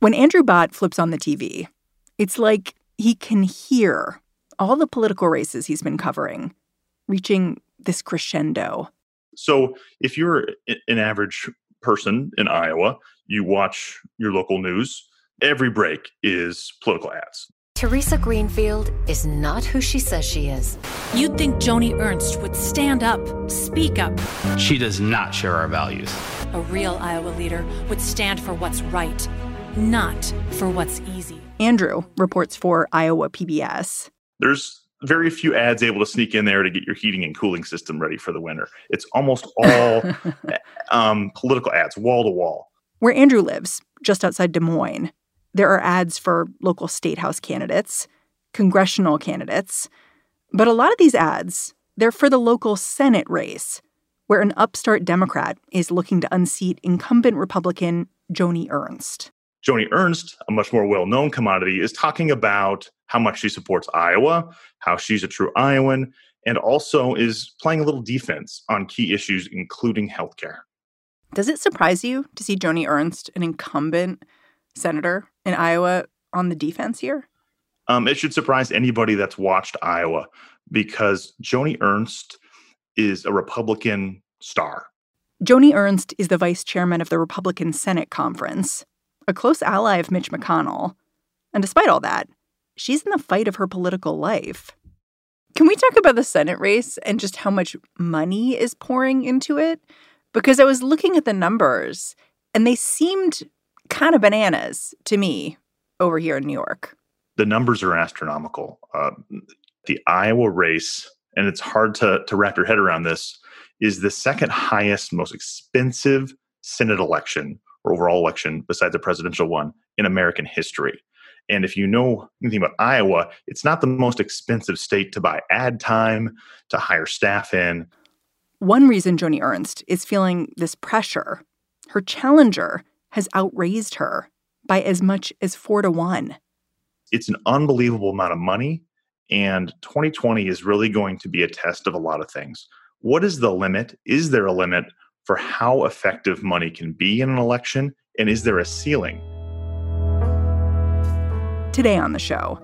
When Andrew Batt flips on the TV, it's like he can hear all the political races he's been covering reaching this crescendo. So, if you're an average person in Iowa, you watch your local news, every break is political ads. Theresa Greenfield is not who she says she is. You'd think Joni Ernst would stand up, speak up. She does not share our values. A real Iowa leader would stand for what's right, not for what's easy. Andrew reports for Iowa PBS. There's very few ads able to sneak in there to get your heating and cooling system ready for the winter. It's almost all um, political ads, wall to wall. Where Andrew lives, just outside Des Moines, there are ads for local state house candidates, congressional candidates. But a lot of these ads, they're for the local Senate race, where an upstart Democrat is looking to unseat incumbent Republican Joni Ernst. Joni Ernst, a much more well known commodity, is talking about how much she supports Iowa, how she's a true Iowan, and also is playing a little defense on key issues, including healthcare. Does it surprise you to see Joni Ernst, an incumbent senator in Iowa, on the defense here? Um, it should surprise anybody that's watched Iowa because Joni Ernst is a Republican star. Joni Ernst is the vice chairman of the Republican Senate Conference, a close ally of Mitch McConnell. And despite all that, she's in the fight of her political life. Can we talk about the Senate race and just how much money is pouring into it? Because I was looking at the numbers and they seemed kind of bananas to me over here in New York. The numbers are astronomical. Uh, the Iowa race, and it's hard to, to wrap your head around this, is the second highest, most expensive Senate election or overall election besides the presidential one in American history. And if you know anything about Iowa, it's not the most expensive state to buy ad time, to hire staff in. One reason Joni Ernst is feeling this pressure, her challenger has outraised her by as much as four to one. It's an unbelievable amount of money. And 2020 is really going to be a test of a lot of things. What is the limit? Is there a limit for how effective money can be in an election? And is there a ceiling? Today on the show,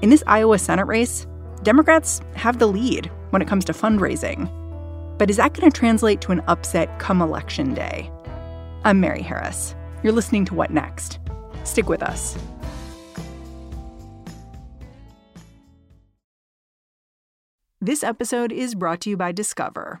in this Iowa Senate race, Democrats have the lead when it comes to fundraising. But is that going to translate to an upset come election day? I'm Mary Harris. You're listening to What Next? Stick with us. This episode is brought to you by Discover.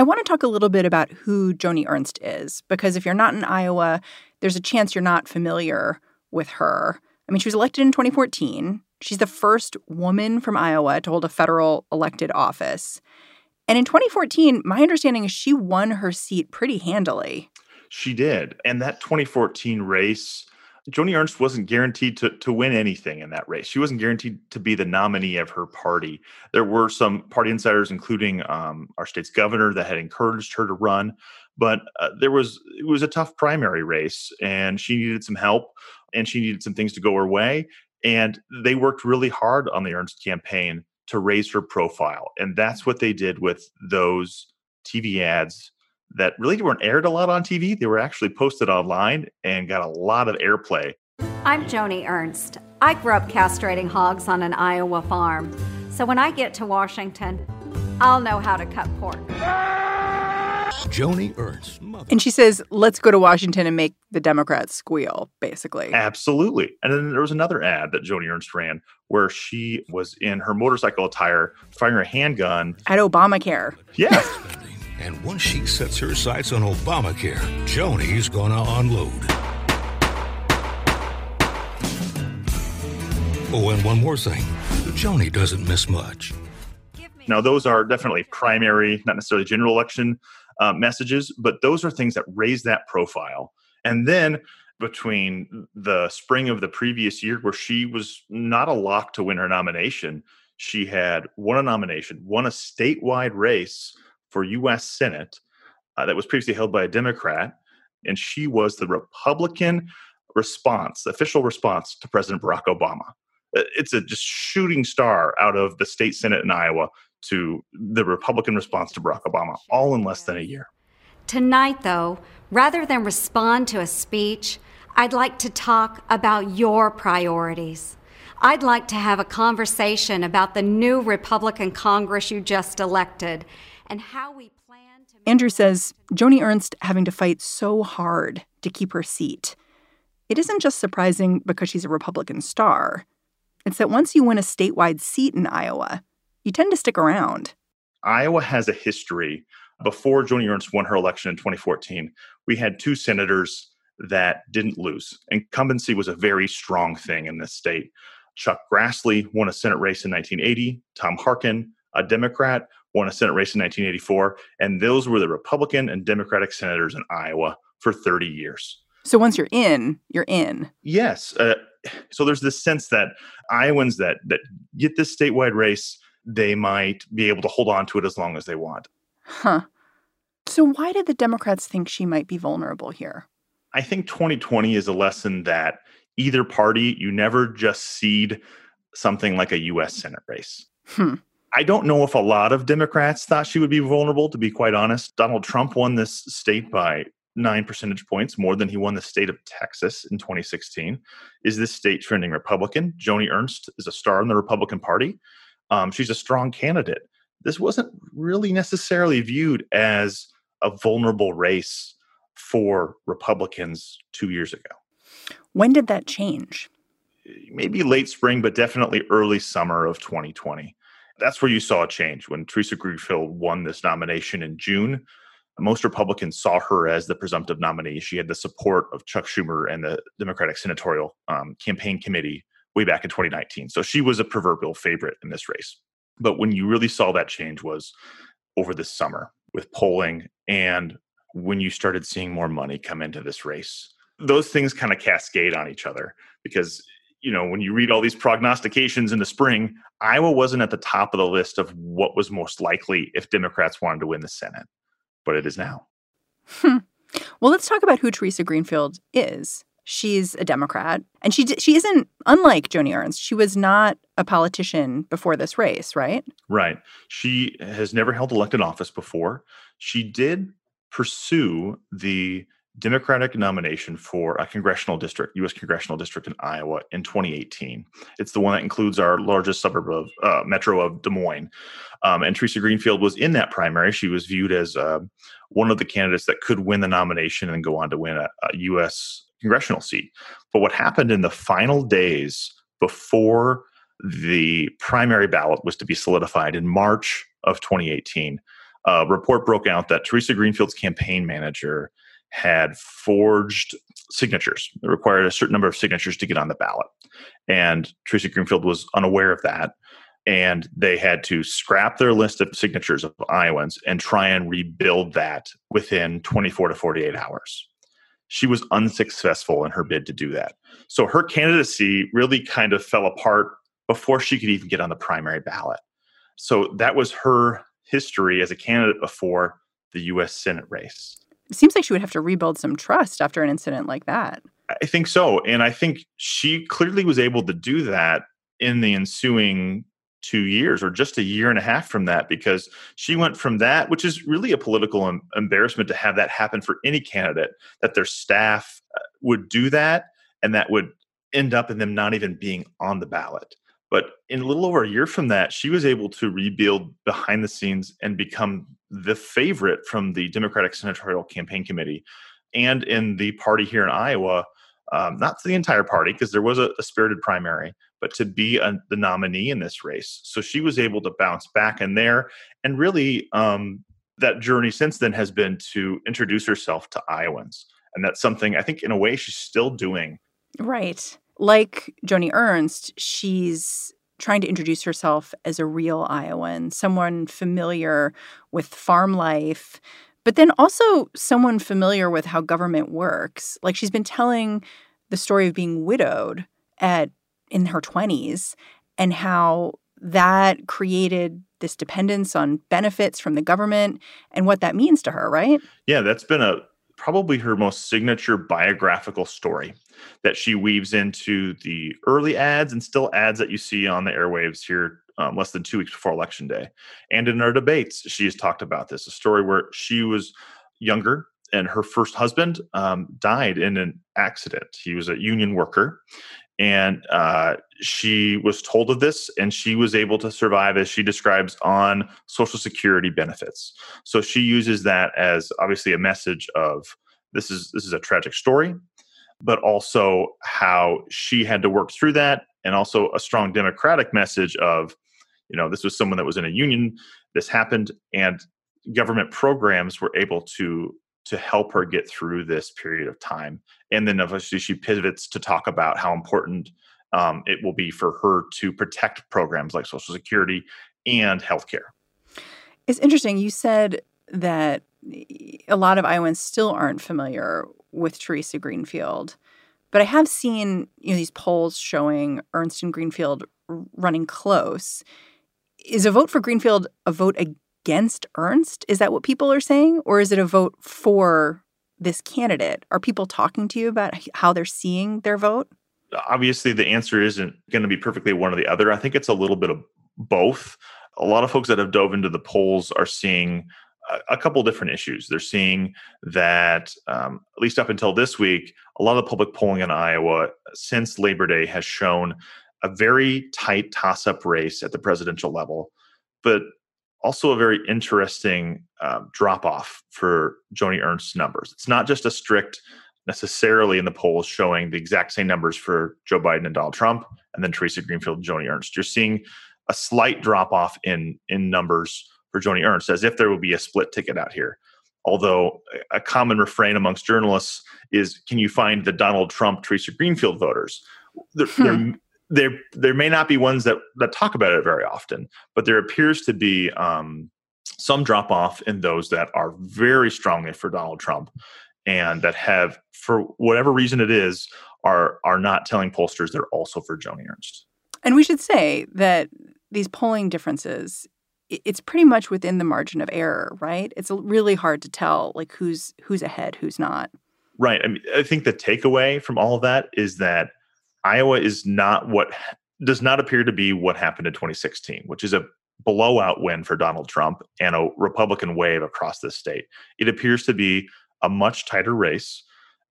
I want to talk a little bit about who Joni Ernst is, because if you're not in Iowa, there's a chance you're not familiar with her. I mean, she was elected in 2014. She's the first woman from Iowa to hold a federal elected office. And in 2014, my understanding is she won her seat pretty handily. She did. And that 2014 race Joni Ernst wasn't guaranteed to, to win anything in that race. She wasn't guaranteed to be the nominee of her party. There were some party insiders, including um, our state's governor, that had encouraged her to run. But uh, there was it was a tough primary race, and she needed some help, and she needed some things to go her way. And they worked really hard on the Ernst campaign to raise her profile, and that's what they did with those TV ads that really weren't aired a lot on TV. They were actually posted online and got a lot of airplay. I'm Joni Ernst. I grew up castrating hogs on an Iowa farm. So when I get to Washington, I'll know how to cut pork. Joni Ernst. And she says, let's go to Washington and make the Democrats squeal, basically. Absolutely. And then there was another ad that Joni Ernst ran where she was in her motorcycle attire firing a handgun at Obamacare. Yeah. And once she sets her sights on Obamacare, Joni's gonna unload. Oh, and one more thing Joni doesn't miss much. Now, those are definitely primary, not necessarily general election uh, messages, but those are things that raise that profile. And then between the spring of the previous year, where she was not a lock to win her nomination, she had won a nomination, won a statewide race for U.S. Senate uh, that was previously held by a Democrat, and she was the Republican response, official response to President Barack Obama. It's a just shooting star out of the state Senate in Iowa to the Republican response to Barack Obama, all in less than a year. Tonight, though, rather than respond to a speech, I'd like to talk about your priorities. I'd like to have a conversation about the new Republican Congress you just elected and how we plan to. Andrew says Joni Ernst having to fight so hard to keep her seat. It isn't just surprising because she's a Republican star. It's that once you win a statewide seat in Iowa, you tend to stick around. Iowa has a history. Before Joni Ernst won her election in 2014, we had two senators that didn't lose. Incumbency was a very strong thing in this state. Chuck Grassley won a Senate race in 1980. Tom Harkin, a Democrat, won a Senate race in 1984. And those were the Republican and Democratic senators in Iowa for 30 years. So once you're in, you're in. Yes. Uh, so there's this sense that Iowans that that get this statewide race, they might be able to hold on to it as long as they want. Huh. So why did the Democrats think she might be vulnerable here? I think 2020 is a lesson that either party, you never just cede something like a U.S. Senate race. Hmm. I don't know if a lot of Democrats thought she would be vulnerable, to be quite honest. Donald Trump won this state by nine percentage points more than he won the state of Texas in 2016. Is this state trending Republican? Joni Ernst is a star in the Republican Party. Um, she's a strong candidate. This wasn't really necessarily viewed as a vulnerable race for Republicans two years ago. When did that change? Maybe late spring, but definitely early summer of 2020 that's where you saw a change when Theresa Greenfield won this nomination in June. Most Republicans saw her as the presumptive nominee. She had the support of Chuck Schumer and the Democratic Senatorial um, Campaign Committee way back in 2019. So she was a proverbial favorite in this race. But when you really saw that change was over the summer with polling and when you started seeing more money come into this race. Those things kind of cascade on each other because you know, when you read all these prognostications in the spring, Iowa wasn't at the top of the list of what was most likely if Democrats wanted to win the Senate, but it is now. Hmm. Well, let's talk about who Theresa Greenfield is. She's a Democrat, and she she isn't unlike Joni Ernst. She was not a politician before this race, right? Right. She has never held elected office before. She did pursue the Democratic nomination for a congressional district, U.S. congressional district in Iowa in 2018. It's the one that includes our largest suburb of uh, metro of Des Moines. Um, and Theresa Greenfield was in that primary. She was viewed as uh, one of the candidates that could win the nomination and go on to win a, a U.S. congressional seat. But what happened in the final days before the primary ballot was to be solidified in March of 2018, a report broke out that Theresa Greenfield's campaign manager had forged signatures. It required a certain number of signatures to get on the ballot. And Theresa Greenfield was unaware of that. And they had to scrap their list of signatures of Iowans and try and rebuild that within 24 to 48 hours. she was unsuccessful in her bid to do that. So her candidacy really kind of fell apart before she could even get on the primary ballot. So that was her history as a candidate before the US Senate race. It seems like she would have to rebuild some trust after an incident like that. I think so. And I think she clearly was able to do that in the ensuing two years or just a year and a half from that because she went from that which is really a political em- embarrassment to have that happen for any candidate that their staff uh, would do that and that would end up in them not even being on the ballot but in a little over a year from that she was able to rebuild behind the scenes and become the favorite from the democratic senatorial campaign committee and in the party here in iowa um, not to the entire party because there was a, a, spirited primary, but to be a, the nominee in this race. So she was able to bounce back in there. And really, um, that journey since then has been to introduce herself to Iowans. And that's something I think, in a way, she's still doing. Right. Like Joni Ernst, she's trying to introduce herself as a real Iowan, someone familiar with farm life, but then also someone familiar with how government works. Like she's been telling the story of being widowed at in her 20s and how that created this dependence on benefits from the government and what that means to her, right? Yeah, that's been a probably her most signature biographical story that she weaves into the early ads and still ads that you see on the airwaves here um, less than two weeks before election day. And in our debates, she has talked about this a story where she was younger and her first husband um, died in an accident. He was a union worker. And uh, she was told of this, and she was able to survive, as she describes, on Social Security benefits. So she uses that as obviously a message of this is this is a tragic story, but also how she had to work through that, and also a strong democratic message of you know this was someone that was in a union this happened and government programs were able to to help her get through this period of time and then obviously she pivots to talk about how important um, it will be for her to protect programs like social security and healthcare. It's interesting you said that a lot of iowans still aren't familiar with theresa greenfield but i have seen you know these polls showing ernst and greenfield running close. Is a vote for Greenfield a vote against Ernst? Is that what people are saying? Or is it a vote for this candidate? Are people talking to you about how they're seeing their vote? Obviously, the answer isn't going to be perfectly one or the other. I think it's a little bit of both. A lot of folks that have dove into the polls are seeing a, couple different issues. They're seeing that, um, at least up until this week, a lot of the public polling in Iowa since Labor Day has shown a very tight toss up race at the presidential level, but also a very interesting um, drop off for Joni Ernst's numbers. It's not just a strict necessarily in the polls showing the exact same numbers for Joe Biden and Donald Trump, and then Theresa Greenfield and Joni Ernst. You're seeing a slight drop off in in numbers for Joni Ernst, as if there would be a split ticket out here. Although a common refrain amongst journalists is, can you find the Donald Trump Theresa Greenfield voters? They're, hmm. they're there there may not be ones that that talk about it very often, but there appears to be um, some drop off in those that are very strongly for Donald Trump and that have, for whatever reason it is, are are not telling pollsters they're also for Joni Ernst. And we should say that these polling differences it's pretty much within the margin of error, right? It's really hard to tell like who's who's ahead, who's not. Right. I mean, I think the takeaway from all of that is that Iowa is not what does not appear to be what happened in 2016, which is a blowout win for Donald Trump and a Republican wave across this state. It appears to be a much tighter race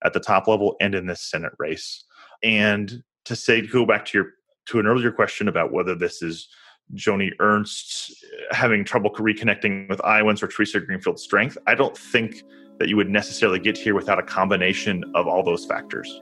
at the top level and in this Senate race. And to say, to go back to your to an earlier question about whether this is Joni Ernst uh, having trouble reconnecting with Iowans or Theresa Greenfield's strength, I don't think that you would necessarily get here without a combination of all those factors.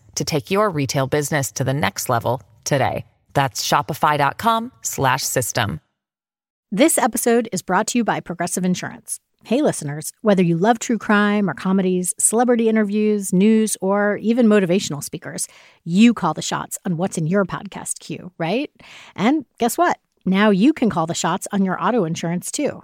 to take your retail business to the next level today. That's shopify.com slash system. This episode is brought to you by Progressive Insurance. Hey, listeners, whether you love true crime or comedies, celebrity interviews, news, or even motivational speakers, you call the shots on what's in your podcast queue, right? And guess what? Now you can call the shots on your auto insurance too.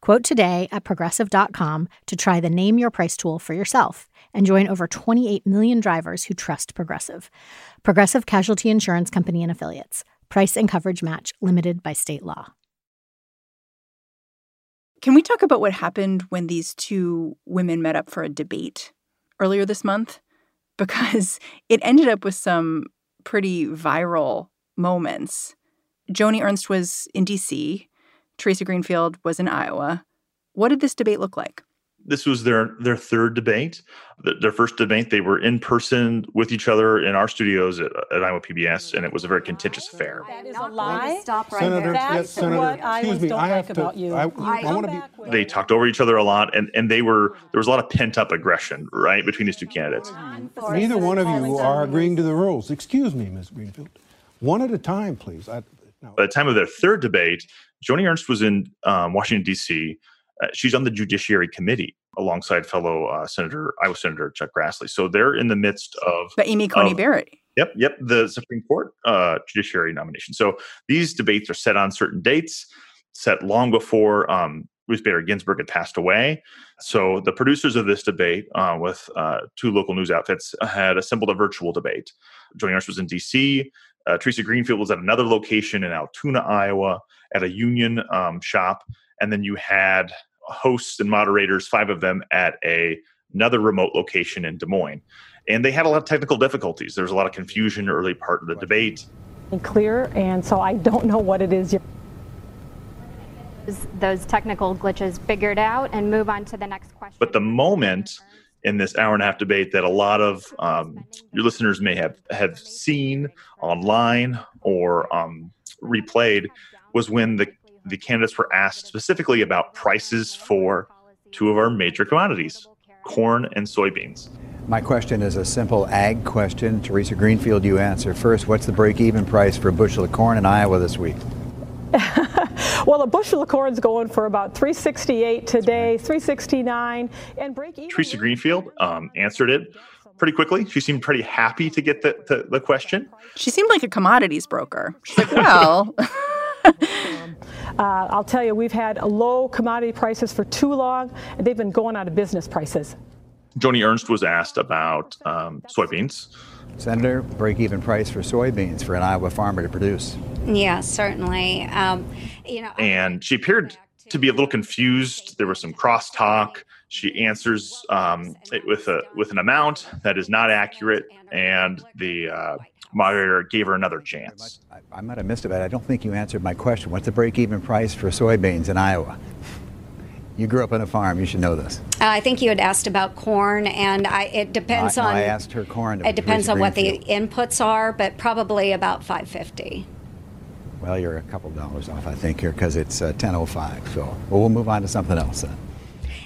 Quote today at progressive.com to try the Name Your Price tool for yourself and join over 28 million drivers who trust Progressive. Progressive Casualty Insurance Company and Affiliates. Price and coverage match limited by state law. Can we talk about what happened when these two women met up for a debate earlier this month? Because it ended up with some pretty viral moments. Joni Ernst was in DC Theresa Greenfield was in Iowa. What did this debate look like? This was their their third debate. their first debate, they were in person with each other in our studios at, at Iowa PBS, and it was a very contentious affair. That is a lie. Stop right Senator, there. That's yes, Senator, what Iowans me, don't I like to, about you. I, I, I want to be. They talked over each other a lot, and, and they were there was a lot of pent up aggression right between these two candidates. Neither one of you are agreeing to the rules. Excuse me, Ms. Greenfield. One at a time, please. I, no. By the time of their third debate, Joni Ernst was in um, Washington, D.C. Uh, she's on the Judiciary Committee alongside fellow uh, Senator, Iowa Senator Chuck Grassley. So they're in the midst of. But Amy Coney Barrett. Yep, yep, the Supreme Court uh, Judiciary nomination. So these debates are set on certain dates, set long before um, Ruth Bader Ginsburg had passed away. So the producers of this debate, uh, with uh, two local news outfits, had assembled a virtual debate. Joni Ernst was in D.C. Uh, Theresa Greenfield was at another location in Altoona, Iowa, at a union um, shop, and then you had hosts and moderators, five of them, at a another remote location in Des Moines, and they had a lot of technical difficulties. There was a lot of confusion early part of the debate. Clear, and so I don't know what it is. Those technical glitches figured out and move on to the next question. But the moment in this hour and a half debate that a lot of um, your listeners may have have seen online or um, replayed was when the the candidates were asked specifically about prices for two of our major commodities, corn and soybeans. My question is a simple ag question. Theresa Greenfield, you answer first. What's the break-even price for a bushel of corn in Iowa this week? well, a bushel of corn is going for about 368 today, 369, and break even. Theresa Greenfield um, answered it pretty quickly. She seemed pretty happy to get the, the, the question. She seemed like a commodities broker. She's like, well. uh, I'll tell you, we've had low commodity prices for too long, and they've been going out of business prices. Joni Ernst was asked about um, soybeans. Senator, break even price for soybeans for an Iowa farmer to produce. Yeah, certainly. Um, you know, and she appeared to be a little confused. There was some crosstalk. She answers um, with a with an amount that is not accurate, and the uh, moderator gave her another chance. I, I, might have missed it, but I don't think you answered my question. What's the break-even price for soybeans in Iowa? You grew up on a farm. You should know this. Uh, I think you had asked about corn, and I, it depends no, on. I asked her corn. It depends on what the inputs are, but probably about five fifty. Well, you're a couple dollars off, I think, here because it's uh, 10:05. So well, we'll move on to something else then.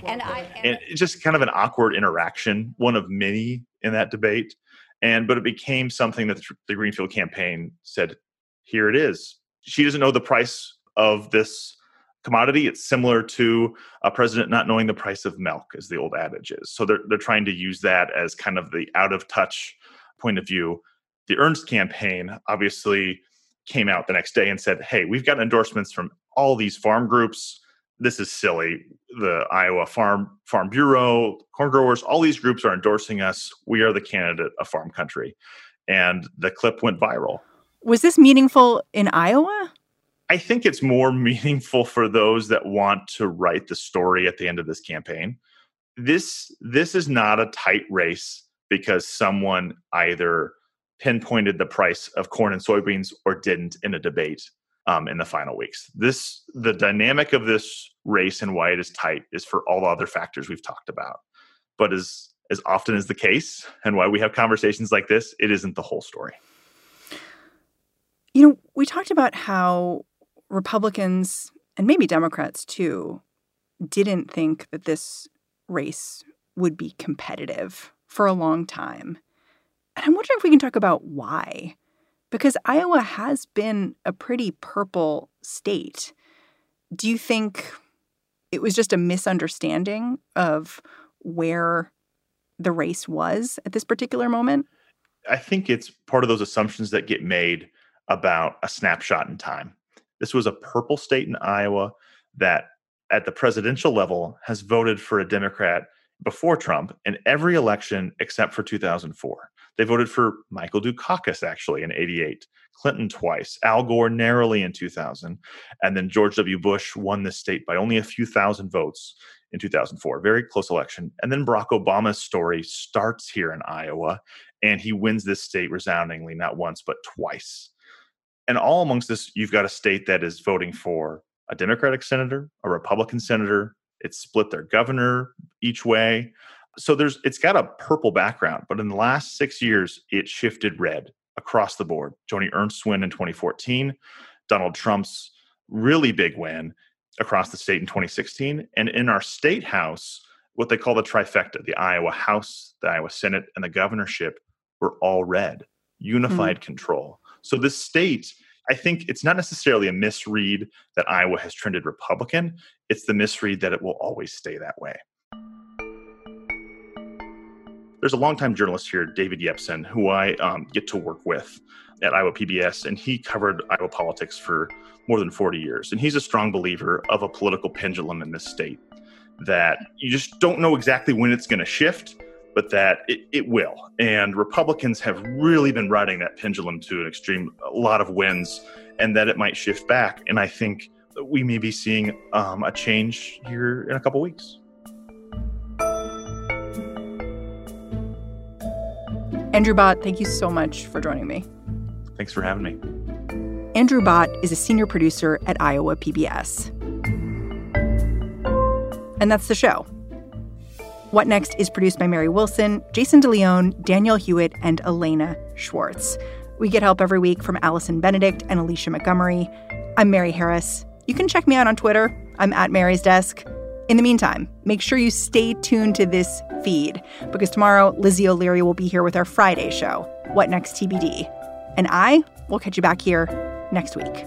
And I and it's just kind of an awkward interaction, one of many in that debate, and but it became something that the Greenfield campaign said, "Here it is." She doesn't know the price of this commodity. It's similar to a president not knowing the price of milk, as the old adage is. So they're they're trying to use that as kind of the out of touch point of view. The Ernst campaign obviously came out the next day and said, "Hey, we've got endorsements from all these farm groups. This is silly. The Iowa Farm Farm Bureau, corn growers, all these groups are endorsing us. We are the candidate of farm country." And the clip went viral. Was this meaningful in Iowa? I think it's more meaningful for those that want to write the story at the end of this campaign. This this is not a tight race because someone either pinpointed the price of corn and soybeans or didn't in a debate um, in the final weeks. This the dynamic of this race and why it is tight is for all the other factors we've talked about. But as as often as the case, and why we have conversations like this, it isn't the whole story. You know, we talked about how Republicans and maybe Democrats too didn't think that this race would be competitive for a long time. And I'm wondering if we can talk about why. Because Iowa has been a pretty purple state. Do you think it was just a misunderstanding of where the race was at this particular moment? I think it's part of those assumptions that get made about a snapshot in time. This was a purple state in Iowa that, at the presidential level, has voted for a Democrat before Trump in every election except for 2004. They voted for Michael Dukakis actually in 88, Clinton twice, Al Gore narrowly in 2000, and then George W. Bush won this state by only a few thousand votes in 2004. Very close election. And then Barack Obama's story starts here in Iowa, and he wins this state resoundingly, not once, but twice. And all amongst this, you've got a state that is voting for a Democratic senator, a Republican senator. It's split their governor each way. So there's it's got a purple background, but in the last six years, it shifted red across the board. Joni Ernst win in 2014, Donald Trump's really big win across the state in 2016, and in our state house, what they call the trifecta, the Iowa House, the Iowa Senate, and the governorship were all red, unified mm-hmm. control. So this state, I think it's not necessarily a misread that Iowa has trended Republican. It's the misread that it will always stay that way. There's a longtime journalist here, David Yepsen, who I um, get to work with at Iowa PBS, and he covered Iowa politics for more than 40 years. And he's a strong believer of a political pendulum in this state that you just don't know exactly when it's going to shift, but that it, it, will. And Republicans have really been riding that pendulum to an extreme, a lot of wins, and that it might shift back. And I think we may be seeing um, a change here in a couple weeks. Andrew Batt, thank you so much for joining me. Thanks for having me. Andrew Batt is a senior producer at Iowa PBS. And that's the show. What Next is produced by Mary Wilson, Jason DeLeon, Daniel Hewitt, and Elena Schwartz. We get help every week from Allison Benedikt and Alicia Montgomery. I'm Mary Harris. You can check me out on Twitter. I'm at Mary's Desk. In the meantime, make sure you stay tuned to this feed because tomorrow Lizzie O'Leary will be here with our Friday show, What Next TBD. And I will catch you back here next week.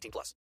18 plus.